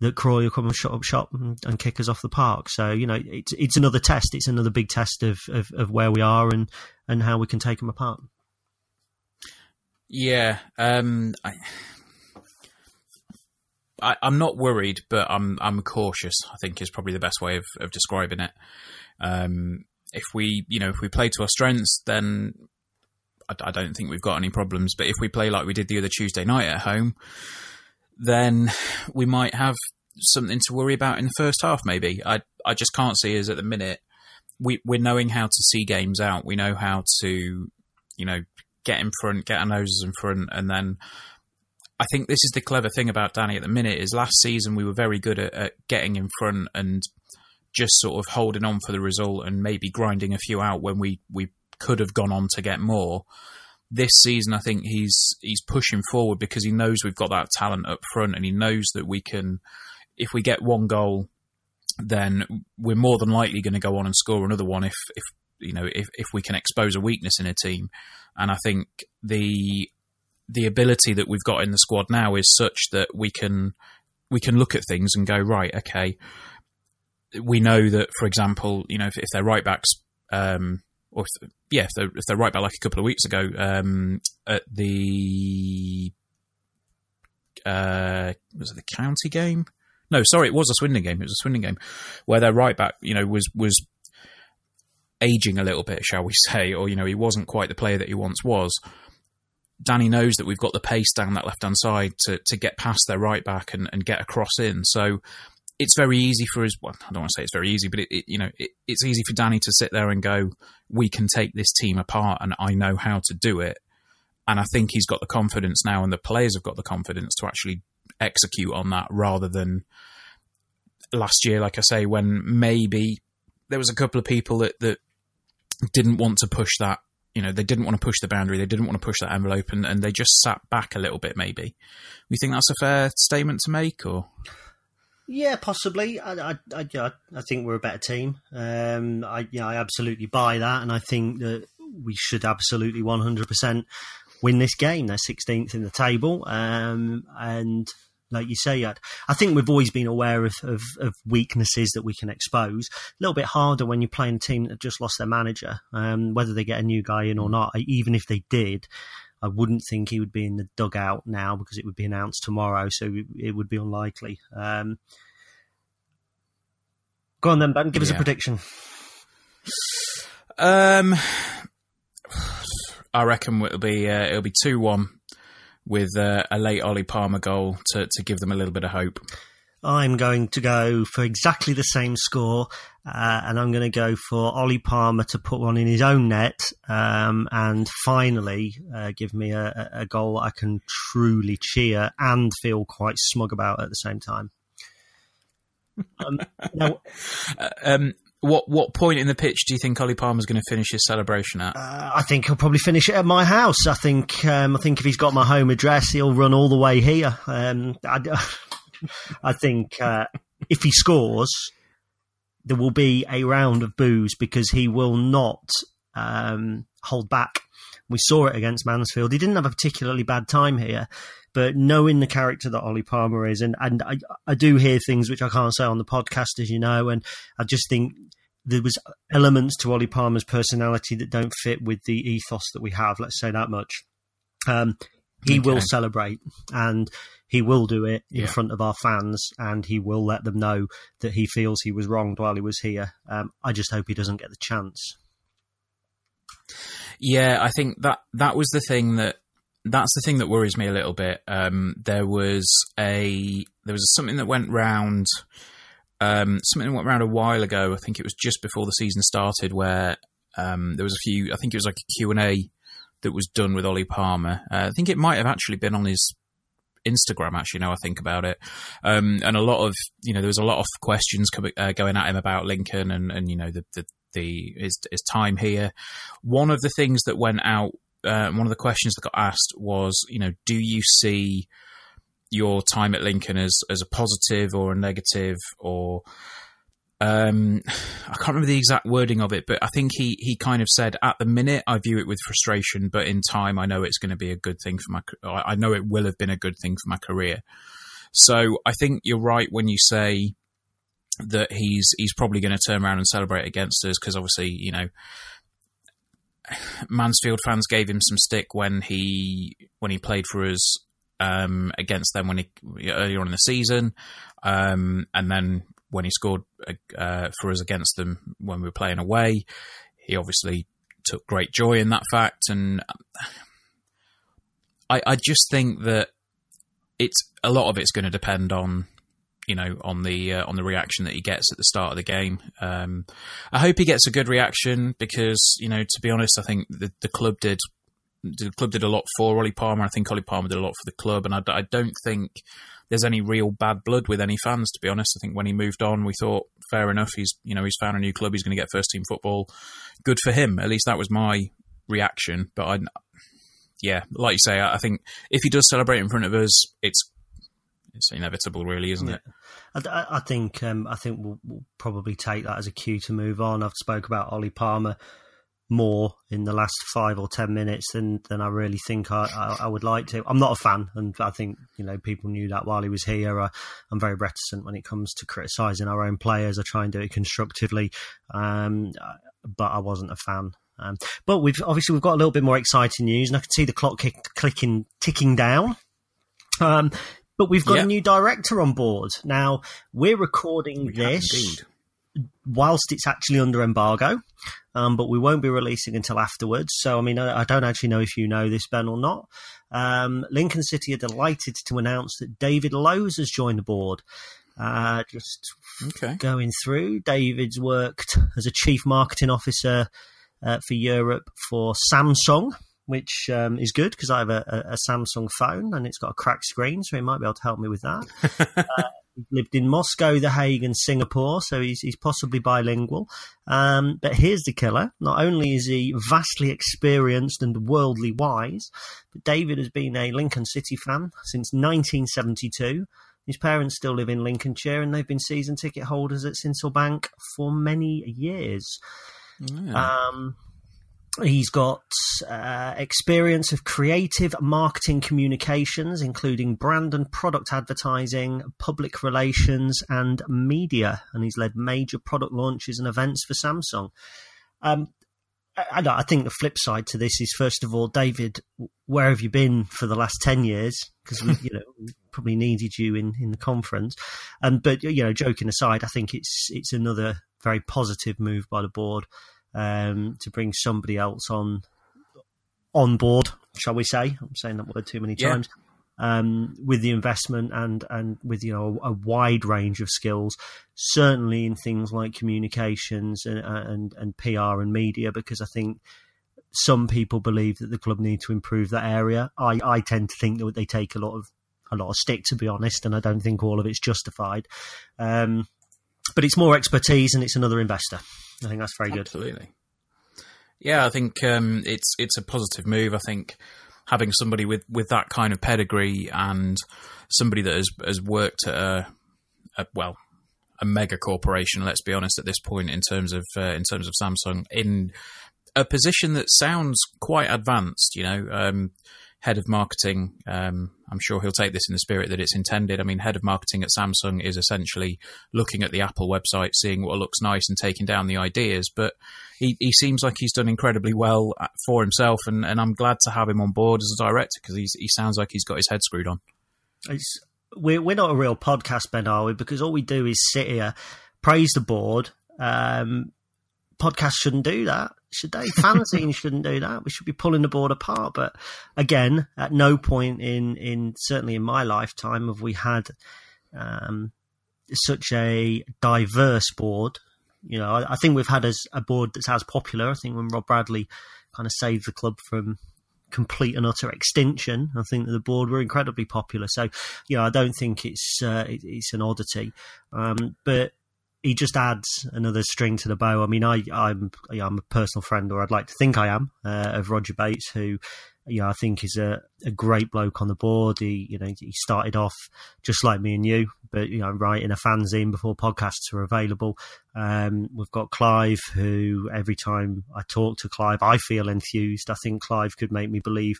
that Crawley will come and shut up shop and, and, kick us off the park. So you know, it's it's another test. It's another big test of, of, of where we are and and how we can take them apart. Yeah, um, I, I, am not worried, but I'm I'm cautious. I think is probably the best way of, of describing it. Um, if we, you know, if we play to our strengths, then I, I don't think we've got any problems. But if we play like we did the other Tuesday night at home, then we might have something to worry about in the first half. Maybe I I just can't see us at the minute. We we're knowing how to see games out. We know how to you know get in front, get our noses in front, and then. I think this is the clever thing about Danny at the minute is last season we were very good at, at getting in front and just sort of holding on for the result and maybe grinding a few out when we, we could have gone on to get more. This season, I think he's he's pushing forward because he knows we've got that talent up front, and he knows that we can. If we get one goal, then we're more than likely going to go on and score another one. If if you know if if we can expose a weakness in a team, and I think the the ability that we've got in the squad now is such that we can we can look at things and go right, okay. We know that, for example, you know if, if their right backs um, or yeah, if they're, if they're right back like a couple of weeks ago um, at the uh, was it the county game? No, sorry, it was a Swindon game. It was a Swindon game where their right back, you know, was was aging a little bit, shall we [laughs] say, or you know, he wasn't quite the player that he once was. Danny knows that we've got the pace down that left hand side to to get past their right back and, and get across in. So it's very easy for us. Well, I don't want to say it's very easy, but it, it you know, it, it's easy for Danny to sit there and go, "We can take this team apart, and I know how to do it." And I think he's got the confidence now, and the players have got the confidence to actually execute on that, rather than last year, like I say, when maybe there was a couple of people that that didn't want to push that. You know, they didn't want to push the boundary, they didn't want to push that envelope, and, and they just sat back a little bit. Maybe, you think that's a fair statement to make, or? Yeah, possibly. I, I, I, I think we're a better team. Um, I, yeah, I absolutely buy that, and I think that we should absolutely 100% win this game. They're 16th in the table, um, and like you say, I, I think we've always been aware of, of, of, weaknesses that we can expose. A little bit harder when you're playing a team that just lost their manager, um, whether they get a new guy in or not. Even if they did, I wouldn't think he would be in the dugout now because it would be announced tomorrow, so it would be unlikely. Um, go on then, Ben. Give us a prediction. Um, I reckon it'll be uh, it'll be two one with uh, a late Ollie Palmer goal to to give them a little bit of hope. I'm going to go for exactly the same score, uh, and I'm going to go for Ollie Palmer to put one in his own net, um, and finally uh, give me a, a, goal I can truly cheer and feel quite smug about at the same time. [laughs] Um, now, uh, um, what what point in the pitch do you think Ollie Palmer's going to finish his celebration at? Uh, I think he'll probably finish it at my house. I think um, I think if he's got my home address, he'll run all the way here. Um, I, [laughs] I, think uh, if he scores, there will be a round of boos because he will not um, hold back. We saw it against Mansfield. He didn't have a particularly bad time here, but knowing the character that Ollie Palmer is, and, and I, I do hear things which I can't say on the podcast, as you know, and I just think there was elements to Ollie Palmer's personality that don't fit with the ethos that we have. Let's say that much. Um, he okay. will celebrate and he will do it in yeah. front of our fans and he will let them know that he feels he was wronged while he was here. Um, I just hope he doesn't get the chance. Yeah, I think that that was the thing that that's the thing that worries me a little bit. Um, there was a there was something that went round. Um, something that went around a while ago. I think it was just before the season started, where um, there was a few. I think it was like a Q and A that was done with Ollie Palmer. Uh, I think it might have actually been on his Instagram. Actually, now I think about it, um, and a lot of you know there was a lot of questions coming, uh, going at him about Lincoln and and you know the, the the his, his time here. One of the things that went out uh, one of the questions that got asked was, you know, do you see your time at Lincoln as as a positive or a negative or um, [sighs] I can't remember the exact wording of it, but I think he he kind of said, "At the minute, I view it with frustration, but in time, I know it's going to be a good thing for my. I know it will have been a good thing for my career." So I think you're right when you say that he's he's probably going to turn around and celebrate against us because obviously, you know, [sighs] Mansfield fans gave him some stick when he when he played for us um, against them when he earlier on in the season, um, and then when he scored uh, for us against them when we were playing away, he obviously took great joy in that fact, and I, I just think that it's a lot of it's going to depend on you know on the uh, on the reaction that he gets at the start of the game. Um, I hope he gets a good reaction because you know to be honest, I think the, the club did the club did a lot for Ollie Palmer. I think Ollie Palmer did a lot for the club, and I, I don't think there's any real bad blood with any fans. To be honest, I think when he moved on, we thought fair enough. He's you know he's found a new club. He's going to get first team football. Good for him. At least that was my reaction. But I, yeah, like you say, I think if he does celebrate in front of us, it's it's inevitable, really, isn't yeah. it? I, I think um, I think we'll, we'll, probably take that as a cue to move on. I've spoke about Ollie Palmer more in the last five or ten minutes than than I really think I, I, I would like to. I'm not a fan, and I think you know people knew that while he was here. I, am very reticent when it comes to criticising our own players. I try and do it constructively, um, but I wasn't a fan. Um, but we've obviously we've got a little bit more exciting news, and I can see the clock kick, clicking ticking down. Um, but we've got yep. a new director on board. Now, we're recording we this whilst it's actually under embargo, um, but we won't be releasing until afterwards. So, I mean, I, I don't actually know if you know this, Ben, or not. Um, Lincoln City are delighted to announce that David Lowes has joined the board. Uh, just okay. going through, David's worked as a chief marketing officer uh, for Europe for Samsung which um, is good because I have a, a, Samsung phone and it's got a cracked screen, so he might be able to help me with that. uh, [laughs] lived in Moscow, The Hague, and Singapore, so he's, he's possibly bilingual. Um, but here's the killer: not only is he vastly experienced and worldly wise, but David has been a Lincoln City fan since 1972. His parents still live in Lincolnshire, and they've been season ticket holders at Sincil Bank for many years. Yeah. Um, He's got uh, experience of creative marketing communications, including brand and product advertising, public relations, and media. And he's led major product launches and events for Samsung. Um, I, I, think the flip side to this is, first of all, David, where have you been for the last ten years? Because we, you know, probably needed you in, in the conference. Um, but you know, joking aside, I think it's it's another very positive move by the board um, to bring somebody else on on board, shall we say? I'm saying that word too many Yeah. times. Um, with the investment and and with you know a, a wide range of skills, certainly in things like communications and, and and PR and media, because I think some people believe that the club need to improve that area. I, I tend to think that they take a lot of a lot of stick, to be honest, and I don't think all of it's justified. Um, but it's more expertise and it's another investor. I think that's very good. Absolutely. Yeah, I think um, it's it's a positive move. I think having somebody with, with that kind of pedigree and somebody that has has worked at a, a well a mega corporation. Let's be honest at this point in terms of uh, in terms of Samsung in a position that sounds quite advanced. You know, um, head of marketing. Um, I'm sure he'll take this in the spirit that it's intended. I mean, head of marketing at Samsung is essentially looking at the Apple website, seeing what looks nice, and taking down the ideas. But he, he seems like he's done incredibly well uh, for himself, and, and I'm glad to have him on board as a director because he sounds like he's got his head screwed on. It's, we're, we're not a real podcast, Ben, are we? Because all we do is sit here, praise the board. Um, podcasts shouldn't do that, should they? Fanzines [laughs] shouldn't do that. We should be pulling the board apart. But again, at no point in, in certainly in my lifetime have we had um, such a diverse board. You know, I, I think we've had as a board that's as popular. I think when Rob Bradley kind of saved the club from complete and utter extinction. I think that the board were incredibly popular. So, you know, I don't think it's uh, it, it's an oddity, um, but he just adds another string to the bow. I mean, I, I'm I'm a personal friend, or I'd like to think I am, uh, of Roger Bates, who you know I think is a, a great bloke on the board. He you know he started off just like me and you, but you know writing a fanzine before podcasts were available. Um, we've got Clive, who every time I talk to Clive, I feel enthused. I think Clive could make me believe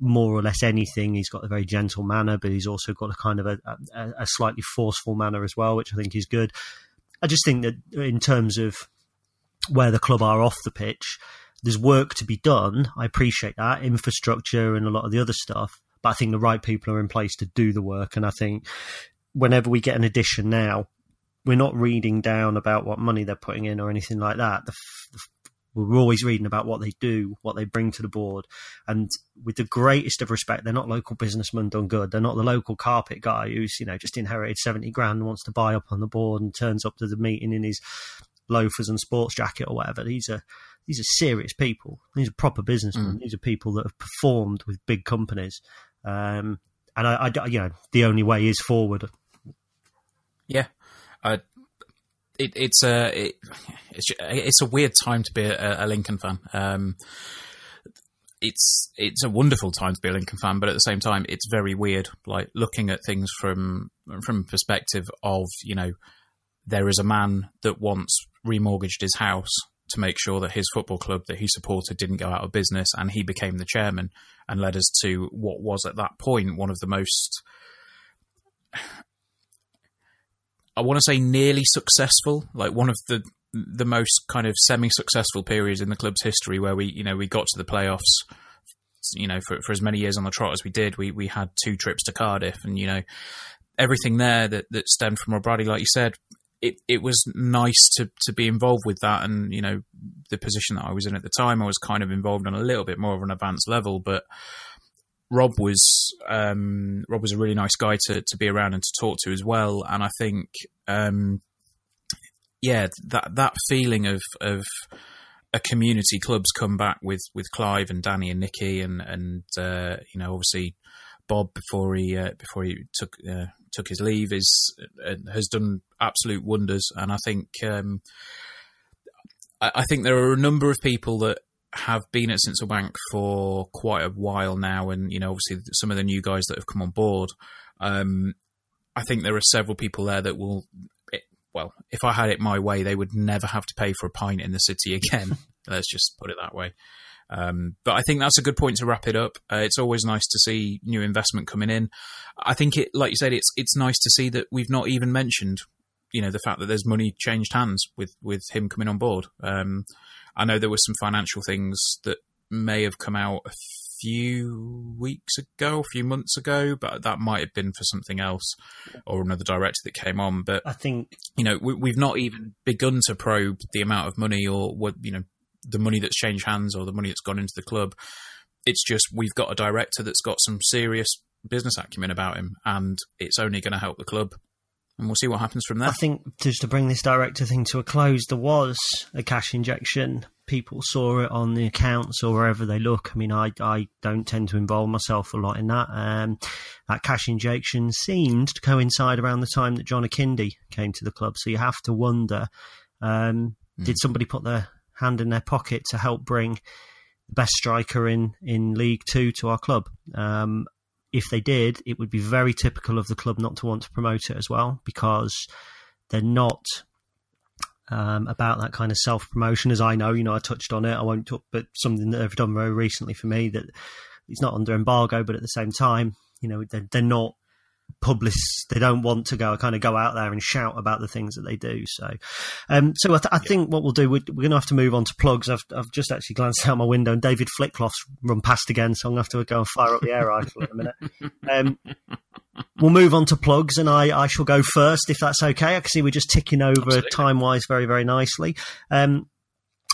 more or less anything. He's got a very gentle manner, but he's also got a kind of a, a, a slightly forceful manner as well, which I think is good. I just think that in terms of where the club are off the pitch, there's work to be done. I appreciate that infrastructure and a lot of the other stuff, but I think the right people are in place to do the work. And I think whenever we get an addition now, we're not reading down about what money they're putting in or anything like that. The, the, we're always reading about what they do, what they bring to the board. And with the greatest of respect, they're not local businessmen done good. They're not the local carpet guy who's, you know, just inherited 70 grand and wants to buy up on the board and turns up to the meeting in his loafers and sports jacket or whatever. These are, these are serious people. These are proper businessmen. Mm. These are people that have performed with big companies. Um, and I, I, you know, the only way is forward. Yeah. I, it, it's a it, it's it's a weird time to be a, a Lincoln fan. Um, it's it's a wonderful time to be a Lincoln fan, but at the same time, it's very weird. Like looking at things from from perspective of you know, there is a man that once remortgaged his house to make sure that his football club that he supported didn't go out of business, and he became the chairman and led us to what was at that point one of the most I want to say nearly successful, like one of the the most kind of semi-successful periods in the club's history, where we you know we got to the playoffs. You know, for for as many years on the trot as we did, we we had two trips to Cardiff, and you know everything there that that stemmed from Rob Bradley, like you said. It it was nice to to be involved with that, and you know the position that I was in at the time, I was kind of involved on a little bit more of an advanced level, but Rob was um, Rob was a really nice guy to to be around and to talk to as well, and I think um, yeah that that feeling of of a community club's come back with with Clive and Danny and Nikki and and uh, you know obviously Bob before he uh, before he took uh, took his leave is uh, has done absolute wonders, and I think um, I, I think there are a number of people that have been at Sincil Bank for quite a while now, and you know, obviously some of the new guys that have come on board. Um, I think there are several people there that will. It, well, if I had it my way, they would never have to pay for a pint in the city again. [laughs] Let's just put it that way. Um, but I think that's a good point to wrap it up. Uh, it's always nice to see new investment coming in. I think it, like you said, it's it's nice to see that we've not even mentioned, you know, the fact that there's money changed hands with with him coming on board. Um, I know there were some financial things that may have come out a few weeks ago, a few months ago, but that might have been for something else or another director that came on. But I think you know we, have not even begun to probe the amount of money or what you know the money that's changed hands or the money that's gone into the club. It's just we've got a director that's got some serious business acumen about him, and it's only going to help the club. And we'll see what happens from there. I think just to bring this director thing to a close, there was a cash injection. People saw it on the accounts or wherever they look. I mean, I, I don't tend to involve myself a lot in that. Um, that cash injection seemed to coincide around the time that John Akinde came to the club. So you have to wonder um, mm. did somebody put their hand in their pocket to help bring the best striker in, in League Two to our club? Um, if they did, it would be very typical of the club not to want to promote it as well because they're not um, about that kind of self promotion. As I know, you know, I touched on it. I won't talk, but something that they've done very recently for me that it's not under embargo, but at the same time, you know, they're, they're not public they don't want to go kind of go out there and shout about the things that they do. So um, so I, th- I, think what we'll do we're, we're, gonna have to move on to plugs. I've, I've just actually glanced out my window and David Flitcroft's run past again so I'm gonna have to go and fire up the air rifle in a minute. Um, [laughs] we'll move on to plugs and I, I shall go first if that's okay. I can see we're just ticking over time wise very very nicely. Um,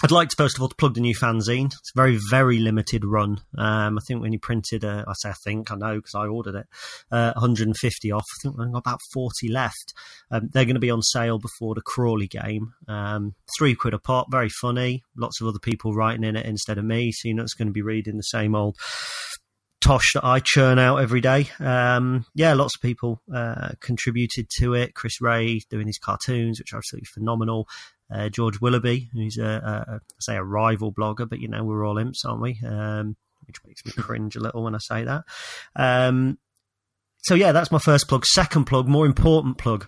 I'd like to first of all to plug the new fanzine. It's a very, very limited run. Um, I think when you printed, uh, I say I think I know because I ordered it, uh, 150 off. I think we've got about 40 left. Um, they're going to be on sale before the Crawley game. Um, three quid a pop, very funny. Lots of other people writing in it instead of me, so you know it's going to be reading the same old tosh that I churn out every day. Um, yeah, lots of people uh, contributed to it. Chris Ray doing his cartoons, which are absolutely phenomenal. Uh, George Willoughby, who's a, a, a, say a rival blogger, but you know we're all imps, aren't we? Um, which makes me cringe a little when I say that. Um, so yeah, that's my first plug. Second plug, more important plug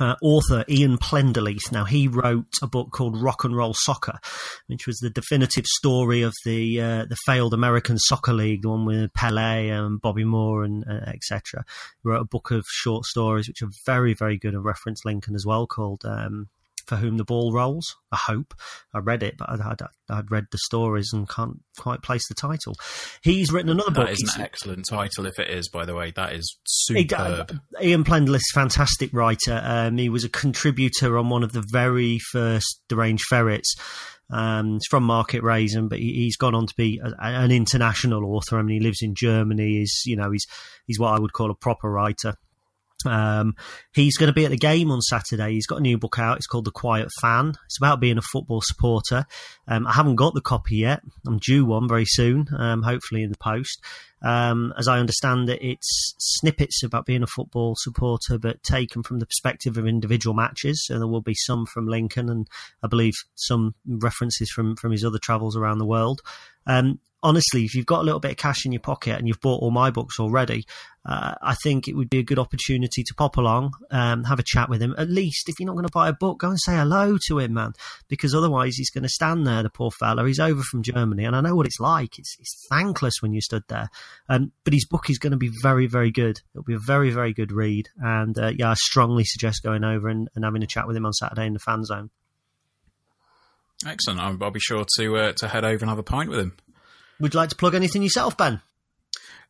uh, author Ian Plenderleith. Now, he wrote a book called Rock and Roll Soccer, which was the definitive story of the uh, the failed American Soccer League, the one with Pele and Bobby Moore and uh, etc. He wrote a book of short stories, which are very, very good, and reference Lincoln as well, called um, for whom the ball rolls. I hope I read it, but I'd, I'd, I'd, read the stories and can't quite place the title. He's written another that book. That is an excellent title, if it is. By the way, that is superb. He, uh, Ian Plenderleith, fantastic writer. Um, he was a contributor on one of the very first Deranged Ferrets. Um, he's from Market Rasen, but he, has gone on to be a, an international author. I mean, he lives in Germany. He's, you know, he's he's what I would call a proper writer. Um, he's going to be at the game on Saturday. He's got a new book out. It's called The Quiet Fan. It's about being a football supporter. Um, I haven't got the copy yet. I'm due one very soon, um, hopefully in the post. Um, as I understand it, it's snippets about being a football supporter, but taken from the perspective of individual matches. So there will be some from Lincoln, and I believe some references from from his other travels around the world. Um, honestly, if you've got a little bit of cash in your pocket and you've bought all my books already, uh, I think it would be a good opportunity to pop along, um, have a chat with him. At least, if you're not going to buy a book, go and say hello to him, man, because otherwise he's going to stand there, the poor fella. He's over from Germany, and I know what it's like. It's, it's thankless when you stood there. Um, but his book is going to be very, very good. It'll be a very, very good read. And uh, yeah, I strongly suggest going over and, and having a chat with him on Saturday in the fan zone. Excellent. I'll, I'll be sure to uh, to head over and have a pint with him. Would you like to plug anything yourself, Ben?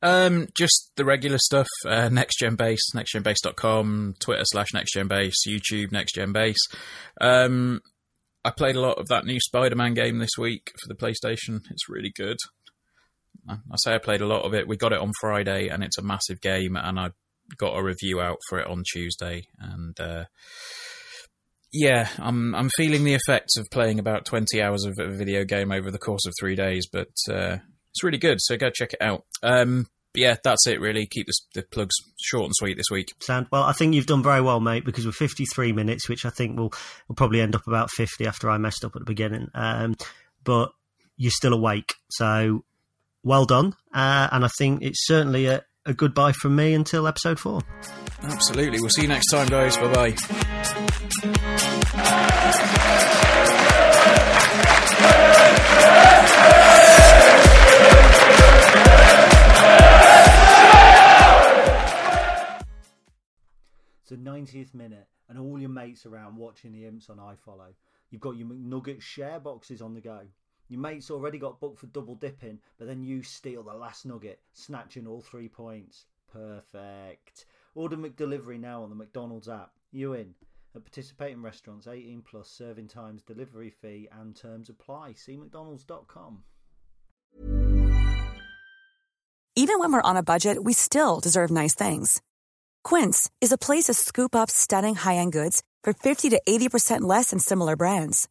Um, just the regular stuff. Uh, Next Gen Base, nextgenbase.com, Twitter slash Next Gen Base, YouTube Next Gen Base. Um, I played a lot of that new Spider Man game this week for the PlayStation. It's really good. I say I played a lot of it. We got it on Friday, and it's a massive game, and I got a review out for it on Tuesday, and uh, yeah, I'm I'm feeling the effects of playing about 20 hours of a video game over the course of three days, but uh, it's really good. So go check it out. Um, yeah, that's it. Really, keep the, the, plugs short and sweet this week. Well. I think you've done very well, mate. Because we're 53 minutes, which I think will will probably end up about 50 after I messed up at the beginning. Um, but you're still awake, so well done. Uh, and I think it's certainly a, a goodbye from me until episode four. Absolutely. We'll see you next time, guys. Bye bye. It's the 90th minute, and all your mates around watching the imps on iFollow. You've got your McNugget share boxes on the go. Your mate's already got booked for double dipping, but then you steal the last nugget, snatching all three points. Perfect. Order McDelivery now on the McDonald's app. You in? At participating restaurants, 18 plus serving times, delivery fee, and terms apply. See McDonald's.com. Even when we're on a budget, we still deserve nice things. Quince is a place to scoop up stunning high end goods for 50 to 80% less than similar brands.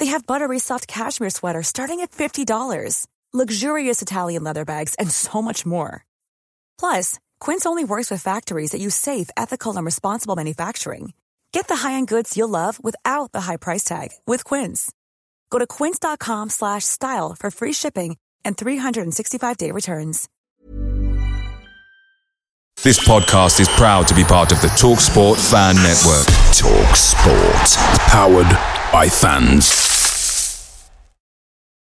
They have buttery soft cashmere sweaters starting at $50, luxurious Italian leather bags, and so much more. Plus, Quince only works with factories that use safe, ethical, and responsible manufacturing. Get the high-end goods you'll love without the high price tag with Quince. Go to quince.com/style for free shipping and 365-day returns. This podcast is proud to be part of the TalkSport Fan Network. Talk Sport. Powered by fans.